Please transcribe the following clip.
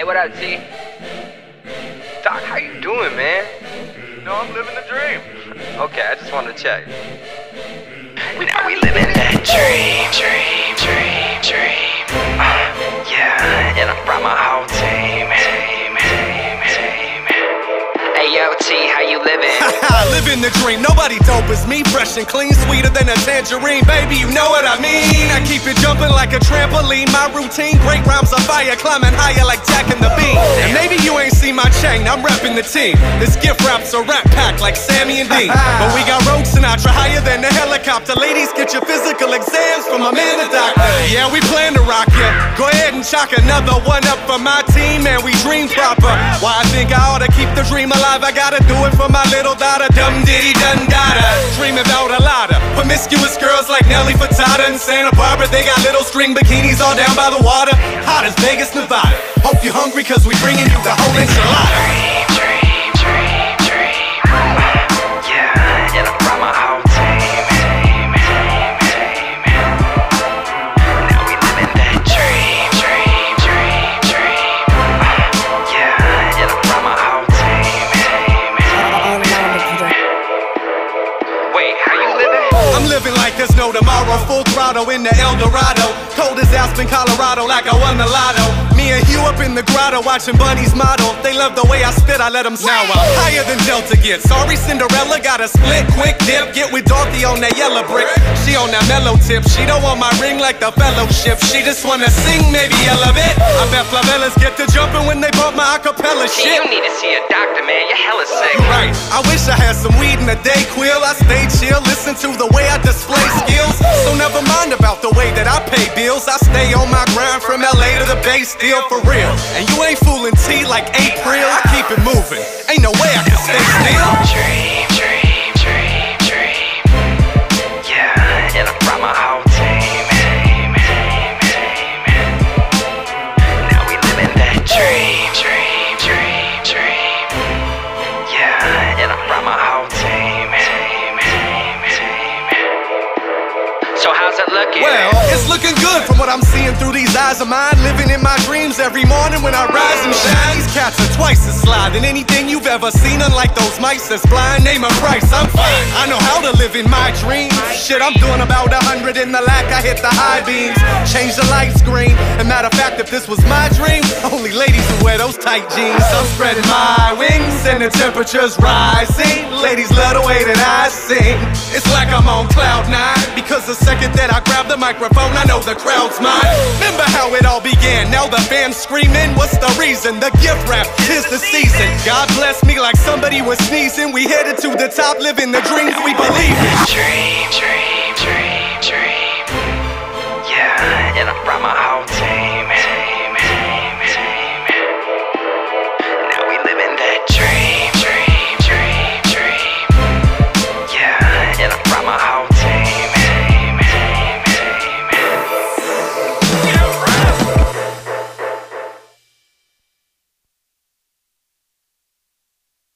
Hey, what up, T? Doc, how you doing, man? No, I'm living the dream. Okay, I just wanted to check. Now we living that dream, dream, dream, dream. You living? Living the dream, nobody dope as me. Fresh and clean, sweeter than a tangerine. Baby, you know what I mean. I keep it jumping like a trampoline. My routine, great rhymes on fire, climbing higher like Jack and the Bean. And maybe you ain't seen my chain, I'm repping the team. This gift wrap's a rap pack like Sammy and Dean. but we got Road Sinatra higher than a helicopter. Ladies, get your physical exams from my man, the doctor. Yeah, we plan to rock ya. Go ahead and chalk another one up for my team, and we dream proper. Why I think I ought to keep the dream alive, I gotta do it for my little daughter. Dum diddy dun dada. Dream about a lot of promiscuous girls like Nelly Furtado and Santa Barbara. They got little string bikinis all down by the water. Hot as Vegas, Nevada. Hope you're hungry, cause we bringing you the whole enchilada. No tomorrow. Full throttle in the El Dorado. Cold as Aspen, Colorado, like I won the lotto. Me and Hugh up in the grotto watching bunnies model. They love the way I spit, I let them out. Higher than Delta gets. Sorry, Cinderella got a split. Quick dip, get with Dorothy on that yellow brick. She on that mellow tip. She don't want my ring like the fellowship. She just wanna sing, maybe elevate. I bet Flavellas get to jumping when they bump my acapella shit. you need to see a doctor, man. You're hella sick. Right. I wish I had some weed in the DayQuil. I stay chill, listen to the way I display skills. Pay bills. I stay on my grind from LA to the Bay, still for real. And you ain't fooling T like April. I keep it moving. Ain't no way I good from what I'm seeing through these eyes of mine. Living in my dreams every morning when I rise and shine. These cats are twice as sly than anything you've ever seen. Unlike those mice that's blind, name a price, I'm fine. I know how to live in my dreams. Shit, I'm doing about a hundred in the lack. I hit the high beams, change the light screen. And matter of fact, if this was my dream, only ladies who wear those tight jeans. I'm spreading my wings and the temperature's rising. Ladies love the way that I sing. It's like I'm on cloud nine microphone, I know the crowd's mine. Remember how it all began? Now the fans screaming. What's the reason? The gift wrap, tis the season. God bless me like somebody was sneezing. We headed to the top, living the dreams we believe in.